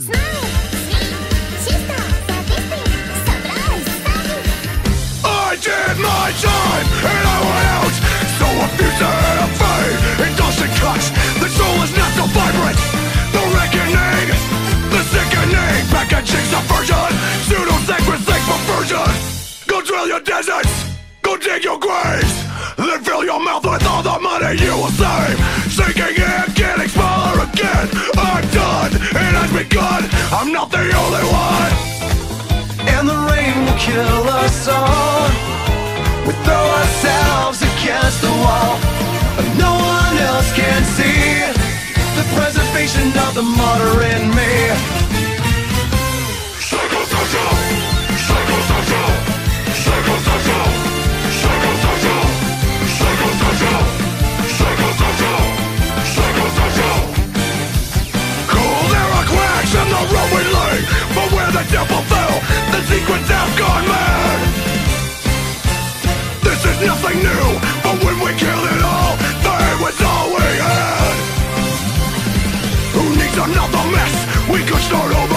I did my time and I went out. So abusive, fate, indulgent cuts The soul is not so vibrant. The reckoning, the sickening Packaging subversion Pseudo-sacred things perversion. Go drill your deserts. Go dig your graves. Then fill your mouth with all the money you will save kill us all. We throw ourselves against the wall, but no one else can see the preservation of the martyr nothing new But when we kill it all There was all we had Who needs another mess? We could start over